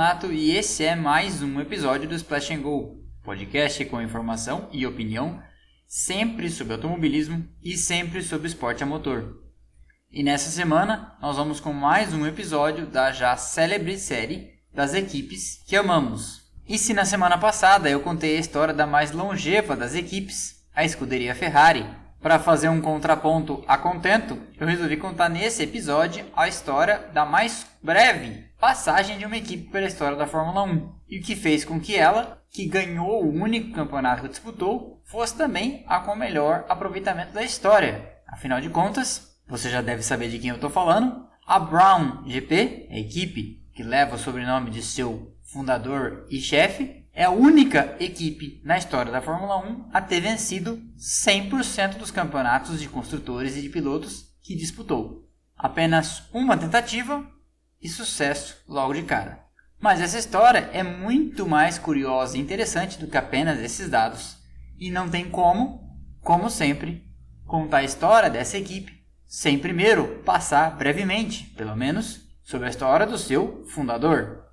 Lamonato e esse é mais um episódio do Splash and Go, podcast com informação e opinião sempre sobre automobilismo e sempre sobre esporte a motor. E nessa semana nós vamos com mais um episódio da já célebre série das equipes que amamos. E se na semana passada eu contei a história da mais longeva das equipes, a escuderia Ferrari, para fazer um contraponto a contento, eu resolvi contar nesse episódio a história da mais breve passagem de uma equipe pela história da Fórmula 1 e o que fez com que ela, que ganhou o único campeonato que disputou, fosse também a com melhor aproveitamento da história. Afinal de contas, você já deve saber de quem eu estou falando, a Brown GP, a equipe que leva o sobrenome de seu fundador e chefe, é a única equipe na história da Fórmula 1 a ter vencido 100% dos campeonatos de construtores e de pilotos que disputou. Apenas uma tentativa e sucesso logo de cara. Mas essa história é muito mais curiosa e interessante do que apenas esses dados, e não tem como, como sempre, contar a história dessa equipe sem primeiro passar brevemente, pelo menos, sobre a história do seu fundador.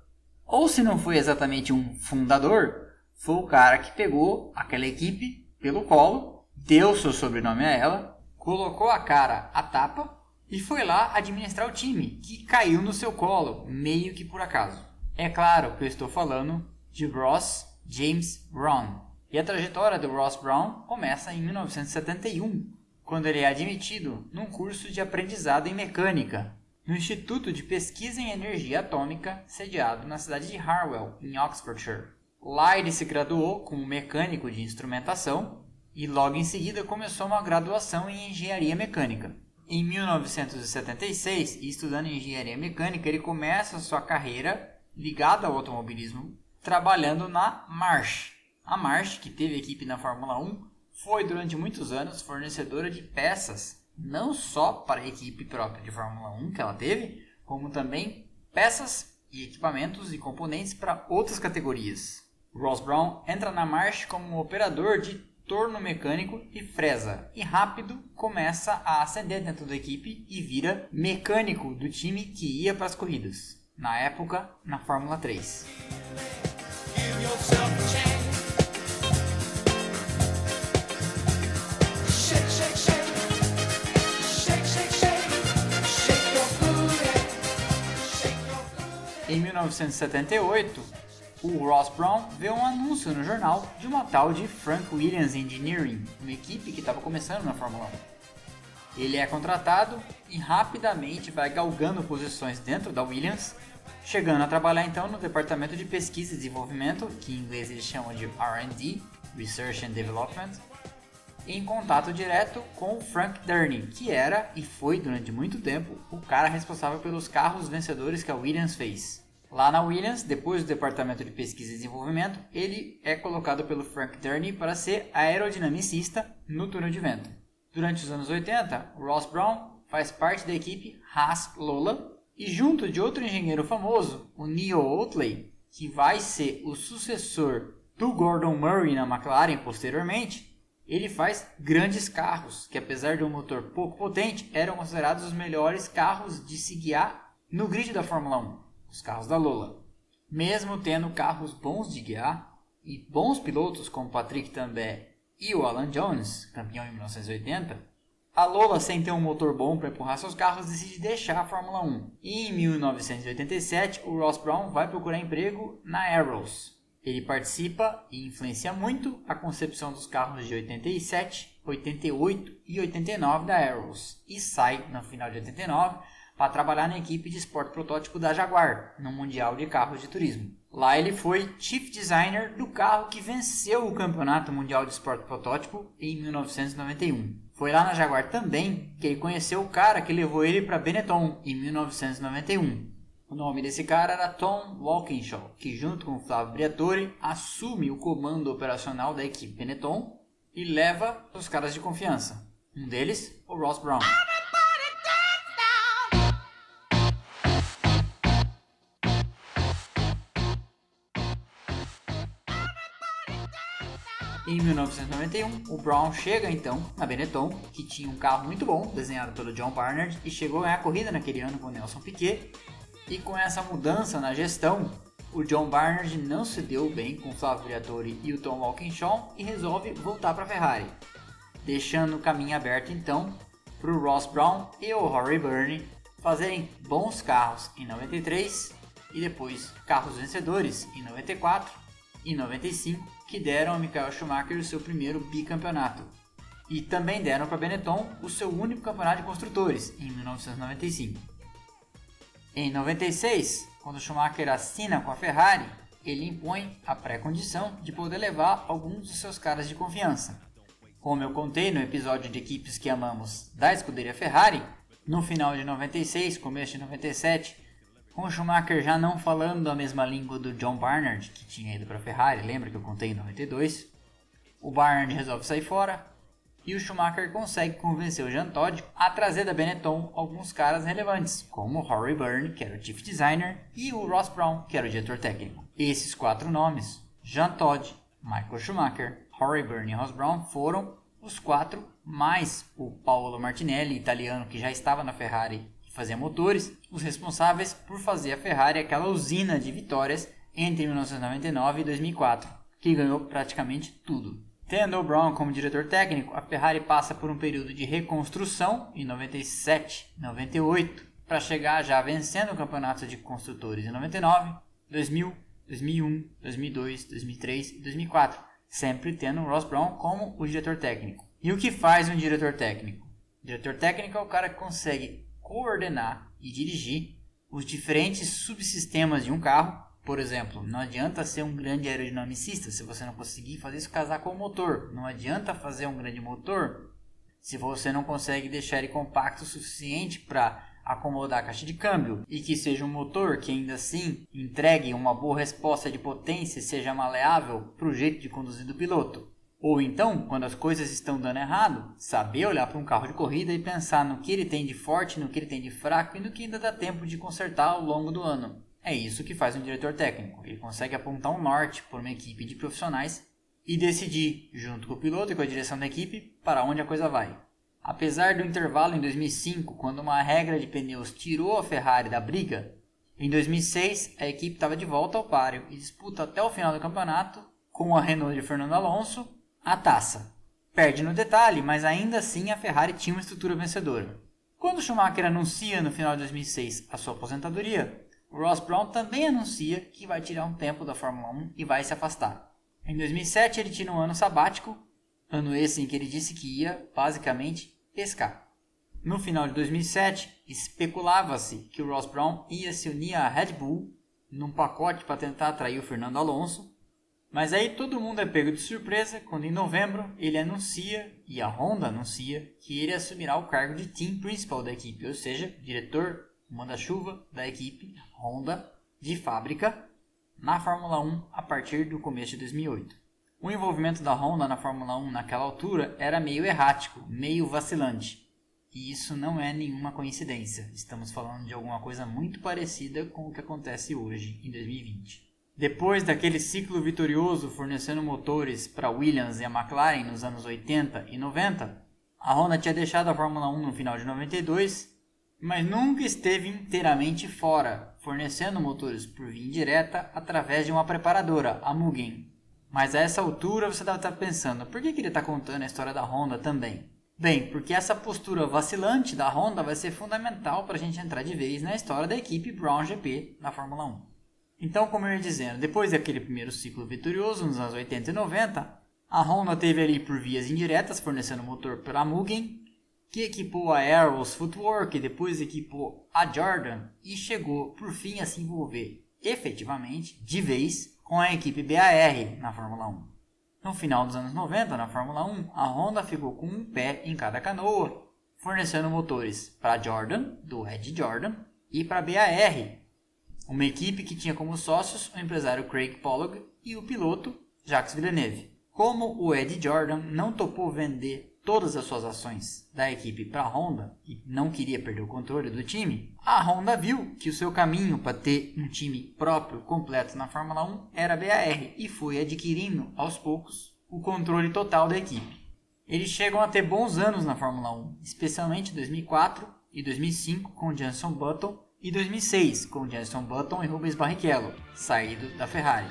Ou se não foi exatamente um fundador, foi o cara que pegou aquela equipe pelo colo, deu seu sobrenome a ela, colocou a cara a tapa e foi lá administrar o time, que caiu no seu colo, meio que por acaso. É claro que eu estou falando de Ross James Brown. E a trajetória do Ross Brown começa em 1971, quando ele é admitido num curso de aprendizado em mecânica no Instituto de Pesquisa em Energia Atômica, sediado na cidade de Harwell, em Oxfordshire. Lá ele se graduou como mecânico de instrumentação e logo em seguida começou uma graduação em engenharia mecânica. Em 1976, estudando engenharia mecânica, ele começa sua carreira ligada ao automobilismo, trabalhando na March. A March, que teve equipe na Fórmula 1, foi durante muitos anos fornecedora de peças não só para a equipe própria de Fórmula 1 que ela teve, como também peças e equipamentos e componentes para outras categorias. Ross Brown entra na marcha como operador de torno mecânico e fresa, e rápido começa a ascender dentro da equipe e vira mecânico do time que ia para as corridas, na época na Fórmula 3. Em 1978, o Ross Brown vê um anúncio no jornal de uma tal de Frank Williams Engineering, uma equipe que estava começando na Fórmula 1. Ele é contratado e rapidamente vai galgando posições dentro da Williams, chegando a trabalhar então no departamento de pesquisa e desenvolvimento, que em inglês eles chamam de R&D, Research and Development, em contato direto com o Frank Durney, que era e foi durante muito tempo o cara responsável pelos carros vencedores que a Williams fez. Lá na Williams, depois do departamento de pesquisa e desenvolvimento, ele é colocado pelo Frank Durney para ser aerodinamicista no túnel de vento. Durante os anos 80, Ross Brown faz parte da equipe Haas Lola e junto de outro engenheiro famoso, o Neil Oatley, que vai ser o sucessor do Gordon Murray na McLaren posteriormente, ele faz grandes carros, que apesar de um motor pouco potente, eram considerados os melhores carros de se guiar no grid da Fórmula 1, os carros da Lola. Mesmo tendo carros bons de guiar e bons pilotos como Patrick Tambay e o Alan Jones, campeão em 1980, a Lola, sem ter um motor bom para empurrar seus carros, decide deixar a Fórmula 1. E em 1987, o Ross Brown vai procurar emprego na Arrows, ele participa e influencia muito a concepção dos carros de 87, 88 e 89 da Arrows e sai no final de 89 para trabalhar na equipe de esporte protótipo da Jaguar, no Mundial de Carros de Turismo. Lá ele foi Chief Designer do carro que venceu o Campeonato Mundial de Esporte Protótipo em 1991. Foi lá na Jaguar também que ele conheceu o cara que levou ele para Benetton em 1991. O nome desse cara era Tom Walkinshaw, que junto com Flávio Briatore assume o comando operacional da equipe Benetton e leva os caras de confiança. Um deles, o Ross Brown. Em 1991, o Brown chega então na Benetton, que tinha um carro muito bom, desenhado pelo John Barnard, e chegou a ganhar a corrida naquele ano com Nelson Piquet, E com essa mudança na gestão, o John Barnard não se deu bem com o Flavio Briatore e o Tom Walkinshaw e resolve voltar para a Ferrari, deixando o caminho aberto então para o Ross Brown e o Rory Byrne fazerem bons carros em 93 e depois carros vencedores em 94 e 95 que deram a Michael Schumacher o seu primeiro bicampeonato. E também deram para Benetton o seu único campeonato de construtores em 1995. Em 96, quando Schumacher assina com a Ferrari, ele impõe a pré-condição de poder levar alguns dos seus caras de confiança. Como eu contei no episódio de equipes que amamos da escuderia Ferrari, no final de 96, começo de 97, com o Schumacher já não falando a mesma língua do John Barnard, que tinha ido para a Ferrari, lembra que eu contei em 92? O Barnard resolve sair fora e o Schumacher consegue convencer o Jean Todt a trazer da Benetton alguns caras relevantes, como o Rory Byrne, que era o Chief Designer, e o Ross Brown, que era o diretor técnico. Esses quatro nomes, Jean Todt, Michael Schumacher, Rory Byrne e Ross Brown, foram os quatro, mais o Paolo Martinelli, italiano que já estava na Ferrari fazia motores, os responsáveis por fazer a Ferrari aquela usina de vitórias entre 1999 e 2004, que ganhou praticamente tudo. Tendo Brown como diretor técnico, a Ferrari passa por um período de reconstrução em 97, 98, para chegar já vencendo o campeonato de construtores em 99, 2000, 2001, 2002, 2003 e 2004 sempre tendo Ross Brown como o diretor técnico. E o que faz um diretor técnico? O diretor técnico é o cara que consegue coordenar e dirigir os diferentes subsistemas de um carro. Por exemplo, não adianta ser um grande aerodinamicista se você não conseguir fazer isso casar com o motor. Não adianta fazer um grande motor se você não consegue deixar ele compacto o suficiente para acomodar a caixa de câmbio e que seja um motor que ainda assim entregue uma boa resposta de potência e seja maleável para o jeito de conduzir do piloto. Ou então, quando as coisas estão dando errado, saber olhar para um carro de corrida e pensar no que ele tem de forte, no que ele tem de fraco e no que ainda dá tempo de consertar ao longo do ano. É isso que faz um diretor técnico. Ele consegue apontar um norte por uma equipe de profissionais e decidir, junto com o piloto e com a direção da equipe, para onde a coisa vai. Apesar do intervalo em 2005, quando uma regra de pneus tirou a Ferrari da briga, em 2006 a equipe estava de volta ao páreo e disputa até o final do campeonato, com a Renault de Fernando Alonso, a taça. Perde no detalhe, mas ainda assim a Ferrari tinha uma estrutura vencedora. Quando Schumacher anuncia no final de 2006 a sua aposentadoria, Ross Brown também anuncia que vai tirar um tempo da Fórmula 1 e vai se afastar. Em 2007 ele tira um ano sabático, ano esse em que ele disse que ia, basicamente, pescar. No final de 2007, especulava-se que o Ross Brown ia se unir à Red Bull num pacote para tentar atrair o Fernando Alonso, mas aí todo mundo é pego de surpresa quando em novembro ele anuncia, e a Honda anuncia, que ele assumirá o cargo de Team Principal da equipe, ou seja, diretor manda-chuva da equipe Honda de fábrica na Fórmula 1 a partir do começo de 2008. O envolvimento da Honda na Fórmula 1 naquela altura era meio errático, meio vacilante. E isso não é nenhuma coincidência. Estamos falando de alguma coisa muito parecida com o que acontece hoje, em 2020. Depois daquele ciclo vitorioso fornecendo motores para Williams e a McLaren nos anos 80 e 90, a Honda tinha deixado a Fórmula 1 no final de 92, mas nunca esteve inteiramente fora, fornecendo motores por via indireta através de uma preparadora, a Mugen, mas a essa altura você deve estar pensando, por que, que ele está contando a história da Honda também? Bem, porque essa postura vacilante da Honda vai ser fundamental para a gente entrar de vez na história da equipe Brown GP na Fórmula 1. Então, como eu ia dizendo, depois daquele primeiro ciclo vitorioso nos anos 80 e 90, a Honda teve ali por vias indiretas fornecendo motor para a Mugen, que equipou a Arrows Footwork, depois equipou a Jordan e chegou por fim a se envolver efetivamente, de vez, com a equipe BAR na Fórmula 1. No final dos anos 90, na Fórmula 1, a Honda ficou com um pé em cada canoa, fornecendo motores para Jordan, do Ed Jordan, e para a BAR, uma equipe que tinha como sócios o empresário Craig Pollock e o piloto Jacques Villeneuve. Como o Ed Jordan não topou vender todas as suas ações da equipe para a Honda e não queria perder o controle do time, a Honda viu que o seu caminho para ter um time próprio completo na Fórmula 1 era a BAR e foi adquirindo aos poucos o controle total da equipe. Eles chegam a ter bons anos na Fórmula 1, especialmente 2004 e 2005 com Jenson Button e 2006, com Jenson Button e Rubens Barrichello, saído da Ferrari.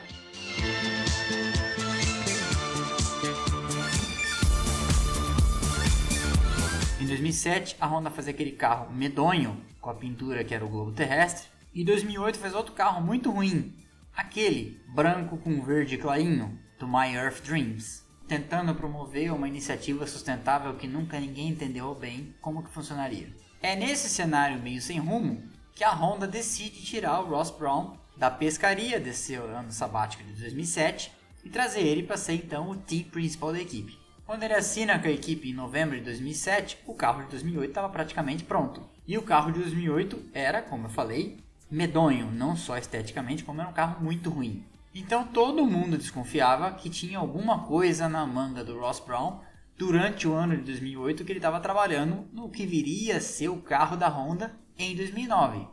Em 2007, a Honda fazia aquele carro medonho, com a pintura que era o globo terrestre, e 2008 fez outro carro muito ruim, aquele branco com verde clarinho, do My Earth Dreams, tentando promover uma iniciativa sustentável que nunca ninguém entendeu bem como que funcionaria. É nesse cenário meio sem rumo que a Honda decide tirar o Ross Brown da pescaria desse ano sabático de 2007 e trazer ele para ser então o team principal da equipe. Quando ele assina com a equipe em novembro de 2007, o carro de 2008 estava praticamente pronto. E o carro de 2008 era, como eu falei, medonho, não só esteticamente, como era um carro muito ruim. Então todo mundo desconfiava que tinha alguma coisa na manga do Ross Brown durante o ano de 2008 que ele estava trabalhando no que viria a ser o carro da Honda em 2009.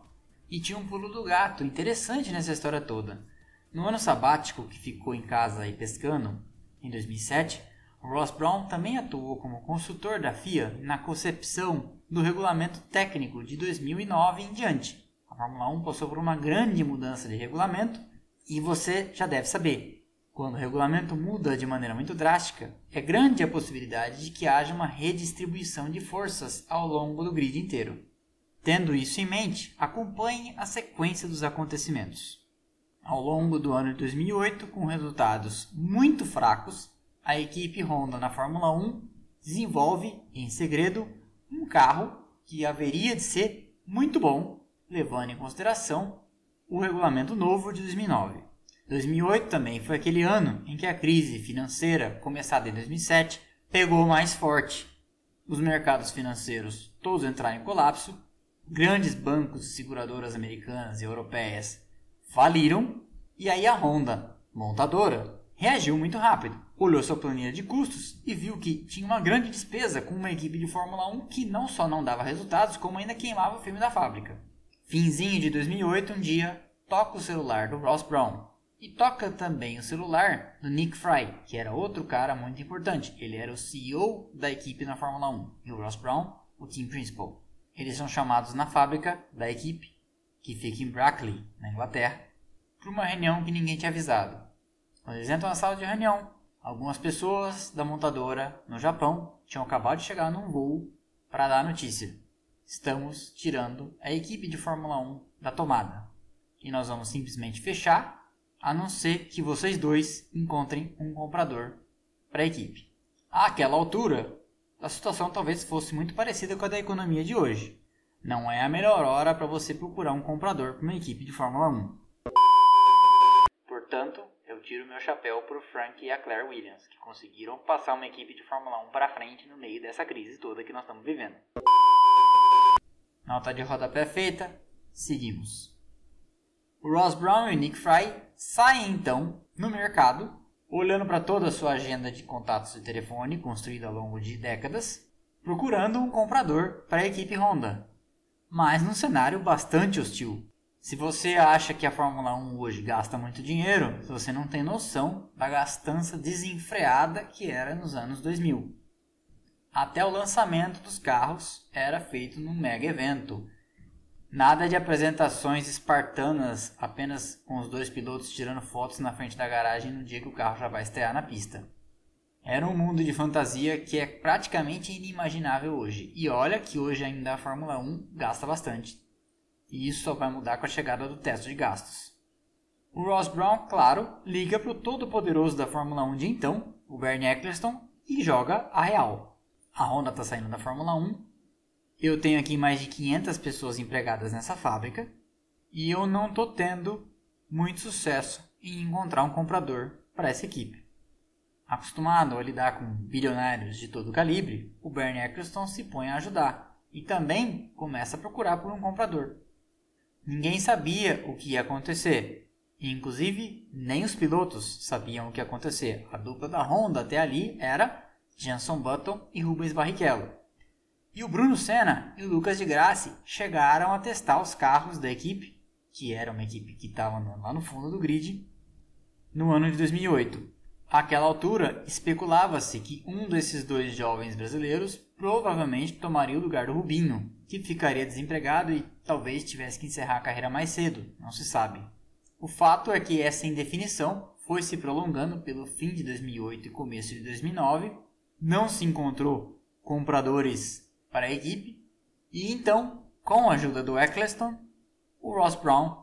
E tinha um pulo do gato interessante nessa história toda. No ano sabático que ficou em casa e pescando, em 2007, Ross Brown também atuou como consultor da FIA na concepção do regulamento técnico de 2009 em diante. A Fórmula 1 passou por uma grande mudança de regulamento e você já deve saber. Quando o regulamento muda de maneira muito drástica, é grande a possibilidade de que haja uma redistribuição de forças ao longo do grid inteiro. Tendo isso em mente, acompanhe a sequência dos acontecimentos. Ao longo do ano de 2008, com resultados muito fracos, a equipe Honda na Fórmula 1 desenvolve, em segredo, um carro que haveria de ser muito bom, levando em consideração o regulamento novo de 2009. 2008 também foi aquele ano em que a crise financeira, começada em 2007, pegou mais forte. Os mercados financeiros todos entraram em colapso, grandes bancos e seguradoras americanas e europeias faliram, e aí a Honda, montadora, reagiu muito rápido olhou sua planilha de custos e viu que tinha uma grande despesa com uma equipe de Fórmula 1 que não só não dava resultados, como ainda queimava o filme da fábrica. Finzinho de 2008, um dia, toca o celular do Ross Brown. E toca também o celular do Nick Fry, que era outro cara muito importante. Ele era o CEO da equipe na Fórmula 1 e o Ross Brown, o team principal. Eles são chamados na fábrica da equipe, que fica em Brackley, na Inglaterra, para uma reunião que ninguém tinha avisado. Quando eles entram na sala de reunião, Algumas pessoas da montadora no Japão tinham acabado de chegar num voo para dar a notícia. Estamos tirando a equipe de Fórmula 1 da tomada. E nós vamos simplesmente fechar, a não ser que vocês dois encontrem um comprador para a equipe. Àquela altura, a situação talvez fosse muito parecida com a da economia de hoje. Não é a melhor hora para você procurar um comprador para uma equipe de Fórmula 1. Portanto, tiro meu chapéu pro Frank e a Claire Williams, que conseguiram passar uma equipe de Fórmula 1 para frente no meio dessa crise toda que nós estamos vivendo. Nota de rodapé feita, seguimos. O Ross Brown e o Nick Fry saem então no mercado, olhando para toda a sua agenda de contatos de telefone construída ao longo de décadas, procurando um comprador para a equipe Honda, mas num cenário bastante hostil. Se você acha que a Fórmula 1 hoje gasta muito dinheiro, você não tem noção da gastança desenfreada que era nos anos 2000. Até o lançamento dos carros era feito num mega evento. Nada de apresentações espartanas apenas com os dois pilotos tirando fotos na frente da garagem no dia que o carro já vai estrear na pista. Era um mundo de fantasia que é praticamente inimaginável hoje. E olha que hoje ainda a Fórmula 1 gasta bastante e isso só vai mudar com a chegada do teto de gastos. O Ross Brown, claro, liga para o todo-poderoso da Fórmula 1 de então, o Bernie Eccleston, e joga a real. A Honda está saindo da Fórmula 1, eu tenho aqui mais de 500 pessoas empregadas nessa fábrica, e eu não estou tendo muito sucesso em encontrar um comprador para essa equipe. Acostumado a lidar com bilionários de todo calibre, o Bernie Eccleston se põe a ajudar e também começa a procurar por um comprador. Ninguém sabia o que ia acontecer. E, inclusive, nem os pilotos sabiam o que ia acontecer. A dupla da Honda até ali era Jenson Button e Rubens Barrichello. E o Bruno Senna e o Lucas de Grassi chegaram a testar os carros da equipe, que era uma equipe que estava lá no fundo do grid, no ano de 2008. Àquela altura, especulava-se que um desses dois jovens brasileiros provavelmente tomaria o lugar do Rubinho, que ficaria desempregado e talvez tivesse que encerrar a carreira mais cedo, não se sabe. O fato é que essa indefinição foi se prolongando pelo fim de 2008 e começo de 2009, não se encontrou compradores para a equipe, e então, com a ajuda do Eccleston, o Ross Brown,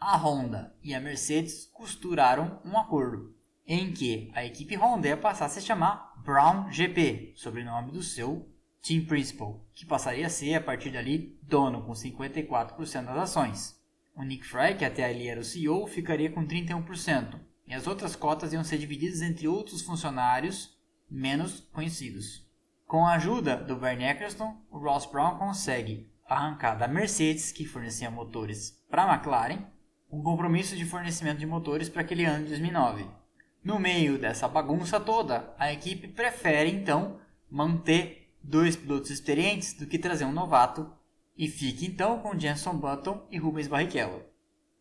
a Honda e a Mercedes costuraram um acordo em que a equipe Honda ia passar a se chamar Brown GP, sobrenome do seu team principal, que passaria a ser a partir dali dono com 54% das ações. O Nick Fry, que até ali era o CEO, ficaria com 31%, e as outras cotas iam ser divididas entre outros funcionários menos conhecidos. Com a ajuda do Bernie Eccleston, o Ross Brown consegue arrancar da Mercedes, que fornecia motores para a McLaren, um compromisso de fornecimento de motores para aquele ano de 2009. No meio dessa bagunça toda, a equipe prefere então manter dois pilotos experientes do que trazer um novato e fica então com Jenson Button e Rubens Barrichello.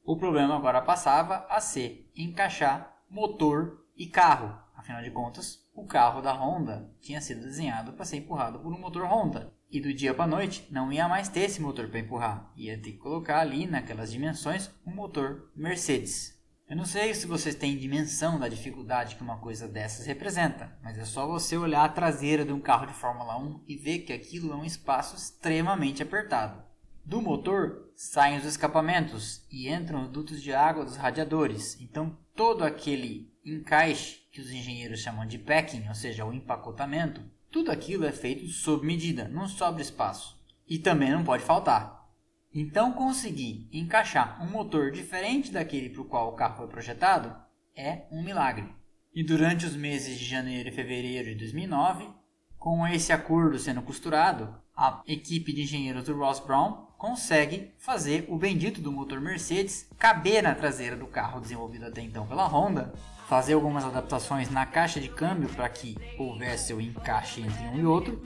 O problema agora passava a ser encaixar motor e carro. Afinal de contas, o carro da Honda tinha sido desenhado para ser empurrado por um motor Honda. E do dia para noite não ia mais ter esse motor para empurrar. Ia ter que colocar ali, naquelas dimensões, um motor Mercedes. Eu não sei se vocês têm dimensão da dificuldade que uma coisa dessas representa, mas é só você olhar a traseira de um carro de Fórmula 1 e ver que aquilo é um espaço extremamente apertado. Do motor saem os escapamentos e entram os dutos de água dos radiadores. Então todo aquele encaixe que os engenheiros chamam de packing, ou seja, o empacotamento, tudo aquilo é feito sob medida, não sobra espaço. E também não pode faltar. Então conseguir encaixar um motor diferente daquele para o qual o carro foi projetado é um milagre. E durante os meses de janeiro e fevereiro de 2009, com esse acordo sendo costurado, a equipe de engenheiros do Ross Brown consegue fazer o bendito do motor Mercedes caber na traseira do carro desenvolvido até então pela Honda, fazer algumas adaptações na caixa de câmbio para que houvesse o encaixe entre um e outro,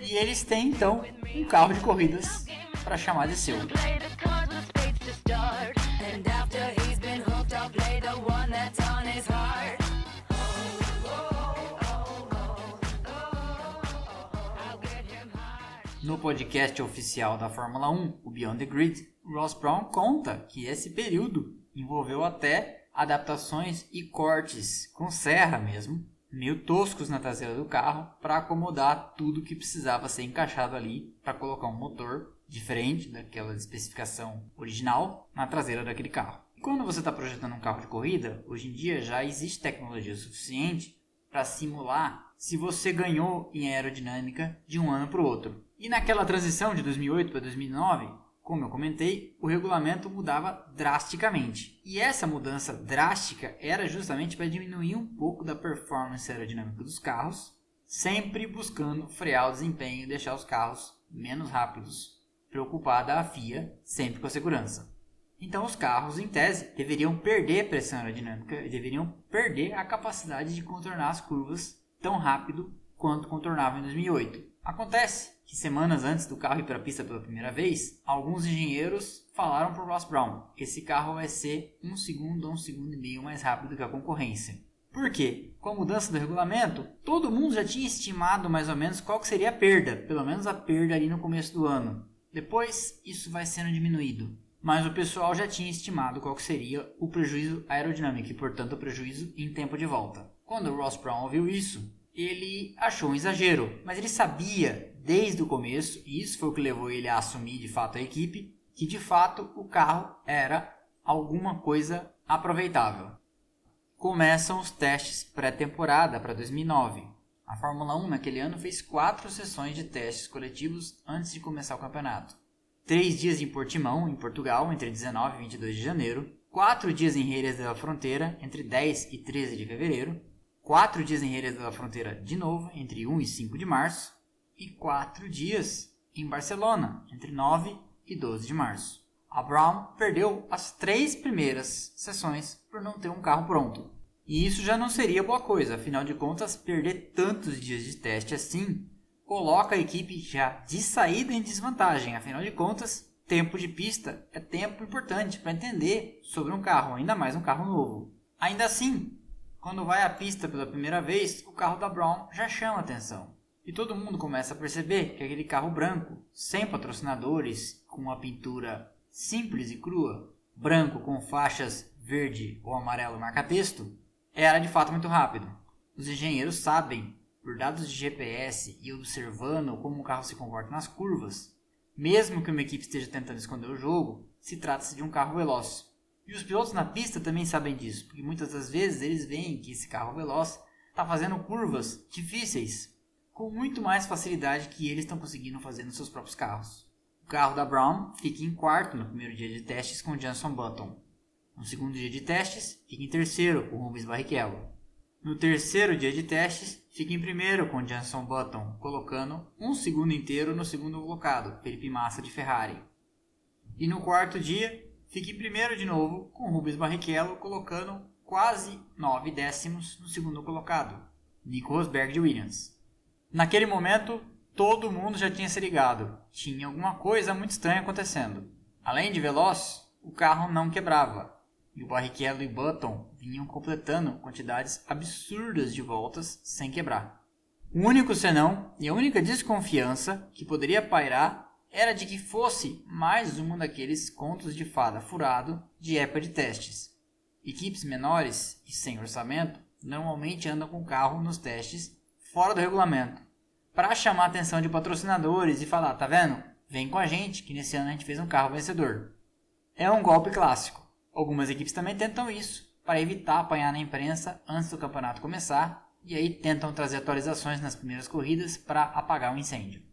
e eles têm então um carro de corridas para chamar de seu. No podcast oficial da Fórmula 1, o Beyond the Grid, Ross Brown conta que esse período envolveu até adaptações e cortes com serra mesmo, meio toscos na traseira do carro, para acomodar tudo que precisava ser encaixado ali para colocar um motor diferente daquela especificação original na traseira daquele carro. Quando você está projetando um carro de corrida, hoje em dia já existe tecnologia suficiente para simular se você ganhou em aerodinâmica de um ano para o outro. E naquela transição de 2008 para 2009, como eu comentei, o regulamento mudava drasticamente. E essa mudança drástica era justamente para diminuir um pouco da performance aerodinâmica dos carros, sempre buscando frear o desempenho e deixar os carros menos rápidos, preocupada a FIA sempre com a segurança. Então os carros, em tese, deveriam perder pressão aerodinâmica e deveriam perder a capacidade de contornar as curvas tão rápido quanto contornavam em 2008. Acontece que semanas antes do carro ir para a pista pela primeira vez, alguns engenheiros falaram para o Ross Brown esse carro vai ser um segundo ou um segundo e meio mais rápido que a concorrência. Por quê? Com a mudança do regulamento, todo mundo já tinha estimado mais ou menos qual seria a perda, pelo menos a perda ali no começo do ano. Depois, isso vai sendo diminuído. Mas o pessoal já tinha estimado qual seria o prejuízo aerodinâmico e, portanto, o prejuízo em tempo de volta. Quando o Ross Brown ouviu isso, ele achou um exagero, mas ele sabia desde o começo, e isso foi o que levou ele a assumir de fato a equipe, que de fato o carro era alguma coisa aproveitável. Começam os testes pré-temporada para 2009. A Fórmula 1 naquele ano fez quatro sessões de testes coletivos antes de começar o campeonato. Três dias em Portimão, em Portugal, entre 19 e 22 de janeiro. Quatro dias em Jerez da Fronteira, entre 10 e 13 de fevereiro quatro dias em Jerez da Fronteira de novo, entre 1 e 5 de março, e quatro dias em Barcelona, entre 9 e 12 de março. A Brown perdeu as três primeiras sessões por não ter um carro pronto. E isso já não seria boa coisa, afinal de contas, perder tantos dias de teste assim coloca a equipe já de saída em desvantagem. Afinal de contas, tempo de pista é tempo importante para entender sobre um carro, ainda mais um carro novo. Ainda assim, quando vai à pista pela primeira vez, o carro da Brown já chama atenção. E todo mundo começa a perceber que aquele carro branco, sem patrocinadores, com uma pintura simples e crua, branco com faixas verde ou amarelo marca-texto, era de fato muito rápido. Os engenheiros sabem, por dados de GPS e observando como o carro se comporta nas curvas, mesmo que uma equipe esteja tentando esconder o jogo, se trata-se de um carro veloz. E os pilotos na pista também sabem disso, porque muitas das vezes eles veem que esse carro veloz está fazendo curvas difíceis com muito mais facilidade que eles estão conseguindo fazer nos seus próprios carros. O carro da Brown fica em quarto no primeiro dia de testes com Jenson Button. No segundo dia de testes, fica em terceiro com Rubens Barrichello. No terceiro dia de testes, fica em primeiro com Jenson Button, colocando um segundo inteiro no segundo colocado, Felipe Massa de Ferrari. E no quarto dia, fica em primeiro de novo com Rubens Barrichello, colocando quase nove décimos no segundo colocado, Nico Rosberg de Williams. Naquele momento, todo mundo já tinha se ligado. Tinha alguma coisa muito estranha acontecendo. Além de veloz, o carro não quebrava. E o Barrichello e Button vinham completando quantidades absurdas de voltas sem quebrar. O único senão e a única desconfiança que poderia pairar era de que fosse mais um daqueles contos de fada furado de época de testes. Equipes menores e sem orçamento normalmente andam com o carro nos testes fora do regulamento para chamar a atenção de patrocinadores e falar, tá vendo? Vem com a gente que nesse ano a gente fez um carro vencedor. É um golpe clássico. Algumas equipes também tentam isso para evitar apanhar na imprensa antes do campeonato começar e aí tentam trazer atualizações nas primeiras corridas para apagar o incêndio.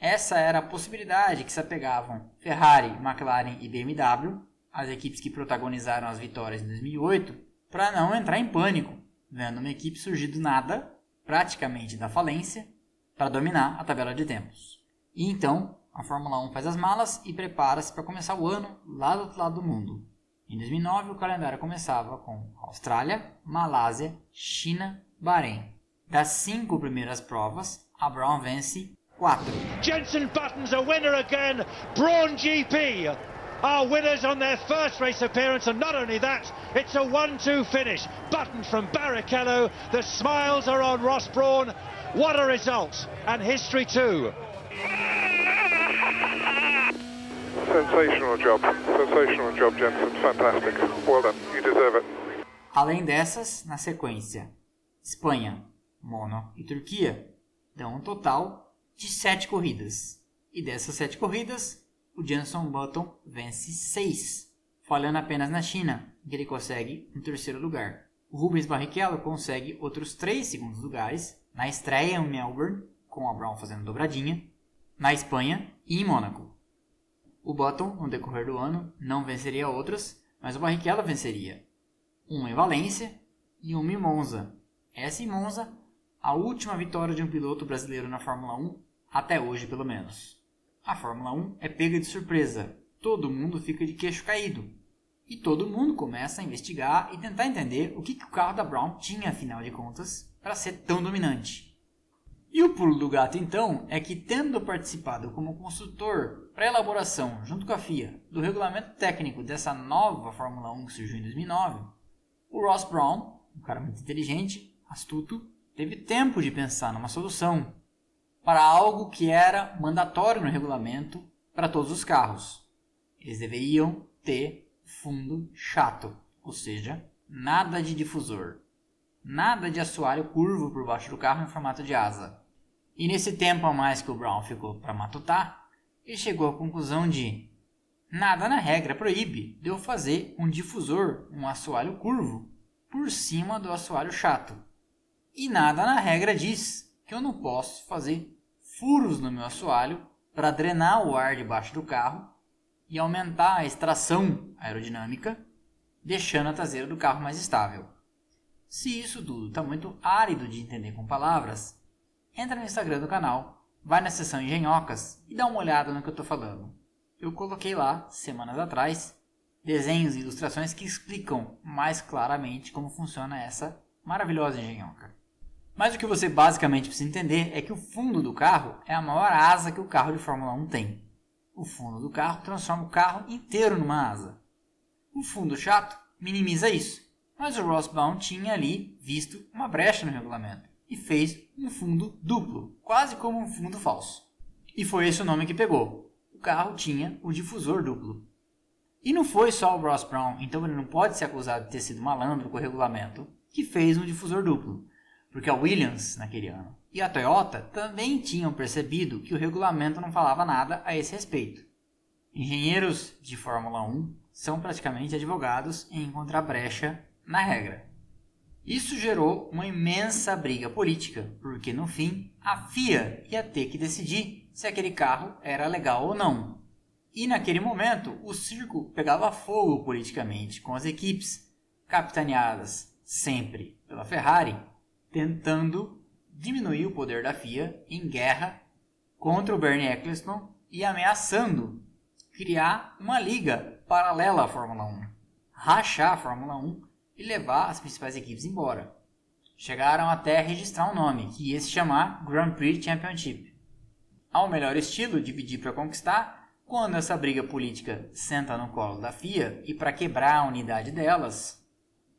Essa era a possibilidade que se apegavam Ferrari, McLaren e BMW, as equipes que protagonizaram as vitórias em 2008, para não entrar em pânico, vendo uma equipe surgir do nada, praticamente da falência, para dominar a tabela de tempos. E então, a Fórmula 1 faz as malas e prepara-se para começar o ano lá do outro lado do mundo. Em 2009, o calendário começava com Austrália, Malásia, China, Bahrein. Das cinco primeiras provas, a Brown vence quatro. Jensen Button's a winner again. Braun GP are winners on their first race appearance, and not only that, it's a 1-2 finish. Button from Barrichello. The smiles are on Ross Braun. What a result, and history too. Sensational job. Sensational job, Jensen. Fantastic. Well done. You deserve it. Além dessas, na sequência, Espanha, Mono e Turquia dão um total de sete corridas. E dessas sete corridas, o Jenson Button vence seis, falhando apenas na China, que ele consegue um terceiro lugar. O Rubens Barrichello consegue outros três segundos lugares na estreia em Melbourne, com a Brown fazendo dobradinha, na Espanha e em Mônaco. O Button, no decorrer do ano, não venceria outras, mas o Barrichello venceria. Uma em Valência e uma em Monza. Essa em Monza, a última vitória de um piloto brasileiro na Fórmula 1, até hoje pelo menos. A Fórmula 1 é pega de surpresa, todo mundo fica de queixo caído. E todo mundo começa a investigar e tentar entender o que, que o carro da Brown tinha, afinal de contas, para ser tão dominante. E o pulo do gato então é que, tendo participado como consultor para elaboração, junto com a FIA, do regulamento técnico dessa nova Fórmula 1 que surgiu em 2009, o Ross Brown, um cara muito inteligente, astuto, teve tempo de pensar numa solução para algo que era mandatório no regulamento para todos os carros. Eles deveriam ter fundo chato, ou seja, nada de difusor. Nada de assoalho curvo por baixo do carro em formato de asa. E nesse tempo a mais que o Brown ficou para matutar, ele chegou à conclusão de nada na regra proíbe de eu fazer um difusor, um assoalho curvo, por cima do assoalho chato. E nada na regra diz que eu não posso fazer furos no meu assoalho para drenar o ar debaixo do carro e aumentar a extração aerodinâmica, deixando a traseira do carro mais estável. Se isso tudo está muito árido de entender com palavras, entra no Instagram do canal, vai na seção Engenhocas e dá uma olhada no que eu estou falando. Eu coloquei lá, semanas atrás, desenhos e ilustrações que explicam mais claramente como funciona essa maravilhosa engenhoca. Mas o que você basicamente precisa entender é que o fundo do carro é a maior asa que o carro de Fórmula 1 tem. O fundo do carro transforma o carro inteiro numa asa. O fundo chato minimiza isso mas o Ross Brown tinha ali visto uma brecha no regulamento e fez um fundo duplo, quase como um fundo falso. E foi esse o nome que pegou. O carro tinha o difusor duplo. E não foi só o Ross Brown, então ele não pode ser acusado de ter sido malandro com o regulamento, que fez um difusor duplo, porque a Williams, naquele ano, e a Toyota também tinham percebido que o regulamento não falava nada a esse respeito. Engenheiros de Fórmula 1 são praticamente advogados em encontrar brecha na regra. Isso gerou uma imensa briga política, porque no fim a FIA ia ter que decidir se aquele carro era legal ou não. E naquele momento o circo pegava fogo politicamente com as equipes, capitaneadas sempre pela Ferrari, tentando diminuir o poder da FIA em guerra contra o Bernie Eccleston e ameaçando criar uma liga paralela à Fórmula 1, rachar a Fórmula 1 e levar as principais equipes embora. Chegaram até registrar um nome, que ia se chamar Grand Prix Championship. Ao melhor estilo, dividir para conquistar, quando essa briga política senta no colo da FIA e para quebrar a unidade delas,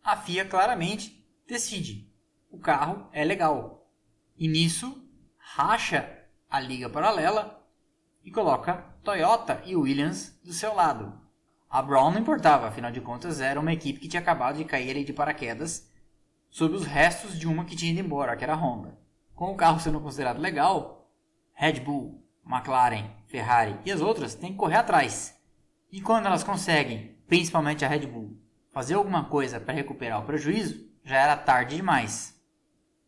a FIA claramente decide: o carro é legal. E nisso, racha a liga paralela e coloca Toyota e Williams do seu lado. A Brown não importava, afinal de contas era uma equipe que tinha acabado de cair de paraquedas sob os restos de uma que tinha ido embora, que era a Honda. Com o carro sendo considerado legal, Red Bull, McLaren, Ferrari e as outras têm que correr atrás. E quando elas conseguem, principalmente a Red Bull, fazer alguma coisa para recuperar o prejuízo, já era tarde demais.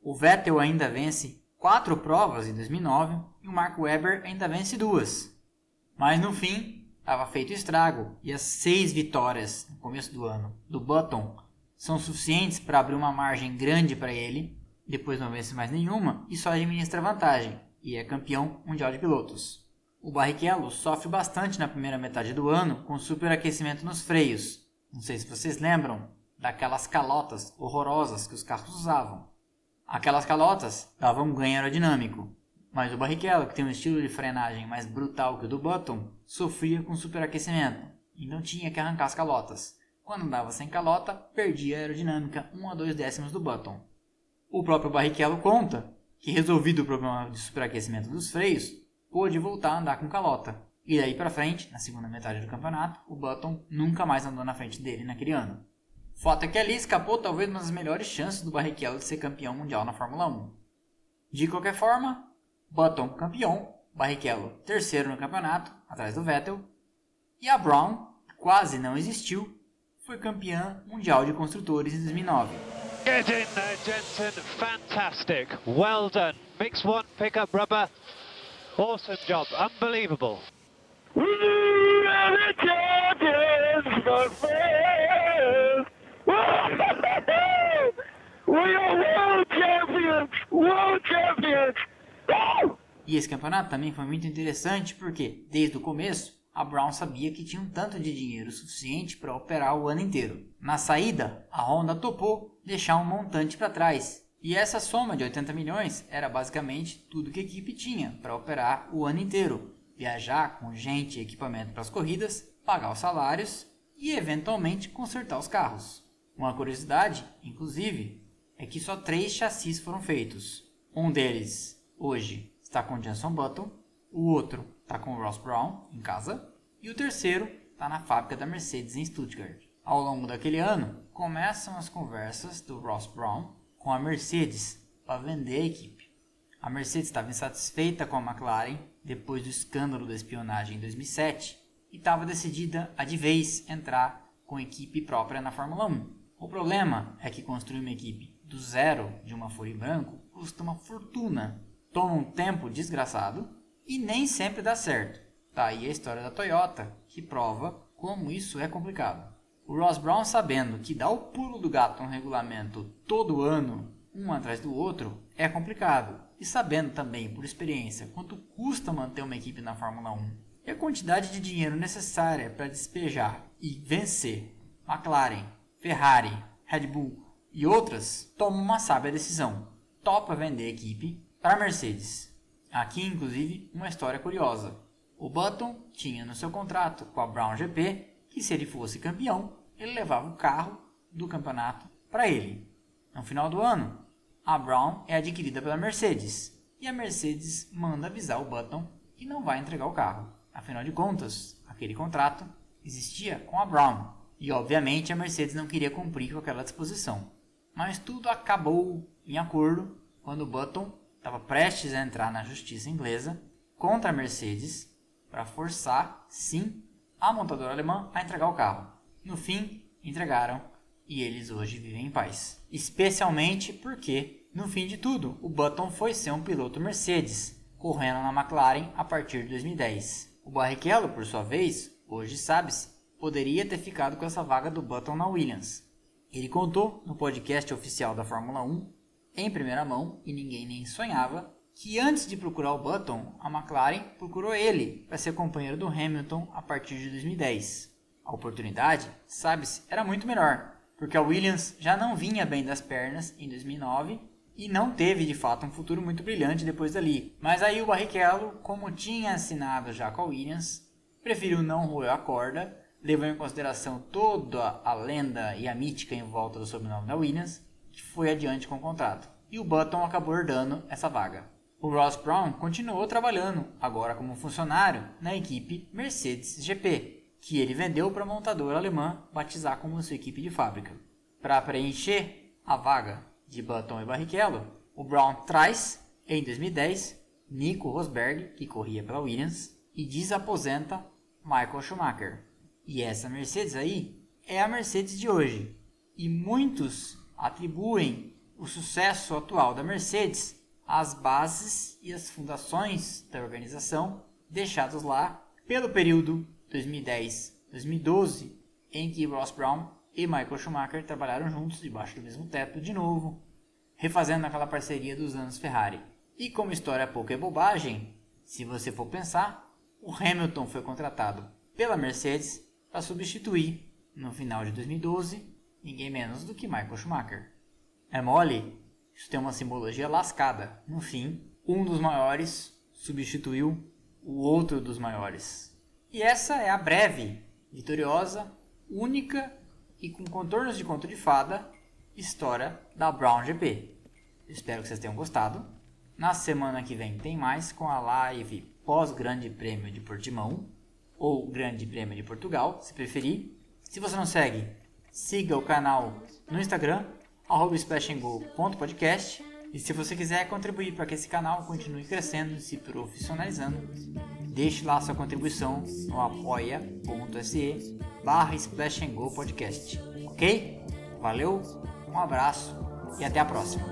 O Vettel ainda vence quatro provas em 2009 e o Mark Webber ainda vence duas. Mas no fim, estava feito estrago e as seis vitórias no começo do ano do Button são suficientes para abrir uma margem grande para ele, depois não vence mais nenhuma e só administra vantagem, e é campeão mundial de pilotos. O Barrichello sofre bastante na primeira metade do ano com superaquecimento nos freios. Não sei se vocês lembram daquelas calotas horrorosas que os carros usavam. Aquelas calotas davam um ganho aerodinâmico, mas o Barrichello, que tem um estilo de frenagem mais brutal que o do Button, sofria com superaquecimento e não tinha que arrancar as calotas. Quando andava sem calota, perdia a aerodinâmica 1 a 2 décimos do Button. O próprio Barrichello conta que, resolvido o problema de superaquecimento dos freios, pôde voltar a andar com calota. E daí para frente, na segunda metade do campeonato, o Button nunca mais andou na frente dele naquele ano. Fato é que ali escapou talvez uma das melhores chances do Barrichello de ser campeão mundial na Fórmula 1. De qualquer forma, Button campeão, Barrichello terceiro no campeonato, atrás do Vettel, e a Brown, quase não existiu, foi campeã mundial de construtores em 2009. Get in there, Jensen. Fantastic. Well done. Mix one, pick up rubber. Awesome job. Unbelievable. We are the champions, my friends. E esse campeonato também foi muito interessante porque, desde o começo, a Brown sabia que tinha um tanto de dinheiro suficiente para operar o ano inteiro. Na saída, a Honda topou deixar um montante para trás. E essa soma de 80 milhões era basicamente tudo que a equipe tinha para operar o ano inteiro. Viajar com gente e equipamento para as corridas, pagar os salários e eventualmente consertar os carros. Uma curiosidade, inclusive, é que só três chassis foram feitos. Um deles, hoje, está com Jenson Button, o outro está com Ross Brown em casa e o terceiro está na fábrica da Mercedes em Stuttgart. Ao longo daquele ano, começam as conversas do Ross Brown com a Mercedes para vender a equipe. A Mercedes estava insatisfeita com a McLaren depois do escândalo da espionagem em 2007 e estava decidida a de vez entrar com equipe própria na Fórmula 1. O problema é que construir uma equipe do zero de uma folha em branco custa uma fortuna, toma um tempo desgraçado e nem sempre dá certo. Tá aí a história da Toyota, que prova como isso é complicado. O Ross Brown, sabendo que dar o pulo do gato no regulamento todo ano, um atrás do outro, é complicado, e sabendo também, por experiência, quanto custa manter uma equipe na Fórmula 1 e a quantidade de dinheiro necessária para despejar e vencer McLaren, Ferrari, Red Bull e outras, toma uma sábia decisão: topa vender a equipe para a Mercedes. Aqui, inclusive, uma história curiosa. O Button tinha no seu contrato com a Brown GP que se ele fosse campeão, ele levava o carro do campeonato para ele. No final do ano, a Brown é adquirida pela Mercedes e a Mercedes manda avisar o Button que não vai entregar o carro. Afinal de contas, aquele contrato existia com a Brown e obviamente a Mercedes não queria cumprir com aquela disposição. Mas tudo acabou em acordo quando Button estava prestes a entrar na justiça inglesa contra a Mercedes para forçar, sim, a montadora alemã a entregar o carro. No fim, entregaram e eles hoje vivem em paz. Especialmente porque, no fim de tudo, o Button foi ser um piloto Mercedes, correndo na McLaren a partir de 2010. O Barrichello, por sua vez, hoje sabe-se, poderia ter ficado com essa vaga do Button na Williams. Ele contou no podcast oficial da Fórmula 1, em primeira mão, e ninguém nem sonhava, que antes de procurar o Button, a McLaren procurou ele para ser companheiro do Hamilton a partir de 2010. A oportunidade, sabe-se, era muito melhor, porque a Williams já não vinha bem das pernas em 2009 e não teve de fato um futuro muito brilhante depois dali. Mas aí o Barrichello, como tinha assinado já com a Williams, preferiu não roer a corda, levando em consideração toda a lenda e a mítica em volta do sobrenome da Williams, que foi adiante com o contrato. E o Button acabou herdando essa vaga. O Ross Brown continuou trabalhando, agora como funcionário, na equipe Mercedes GP, que ele vendeu para a montadora alemã batizar como sua equipe de fábrica. Para preencher a vaga de Button e Barrichello, o Brown traz, em 2010, Nico Rosberg, que corria pela Williams, e desaposenta Michael Schumacher. E essa Mercedes aí é a Mercedes de hoje. E muitos atribuem o sucesso atual da Mercedes as bases e as fundações da organização deixadas lá pelo período 2010-2012, em que Ross Brown e Michael Schumacher trabalharam juntos debaixo do mesmo teto de novo, refazendo aquela parceria dos anos Ferrari. E como história pouco é bobagem, se você for pensar, o Hamilton foi contratado pela Mercedes para substituir, no final de 2012, ninguém menos do que Michael Schumacher. É mole? Isso tem uma simbologia lascada. No fim, um dos maiores substituiu o outro dos maiores. E essa é a breve, vitoriosa, única e com contornos de conto de fada história da Brown GP. Espero que vocês tenham gostado. Na semana que vem tem mais com a live pós Grande Prêmio de Portimão ou Grande Prêmio de Portugal, se preferir. Se você não segue, siga o canal no Instagram @splashandgo.podcast e se você quiser contribuir para que esse canal continue crescendo e se profissionalizando, deixe lá sua contribuição no apoia.se barra Podcast. Ok? Valeu, um abraço e até a próxima.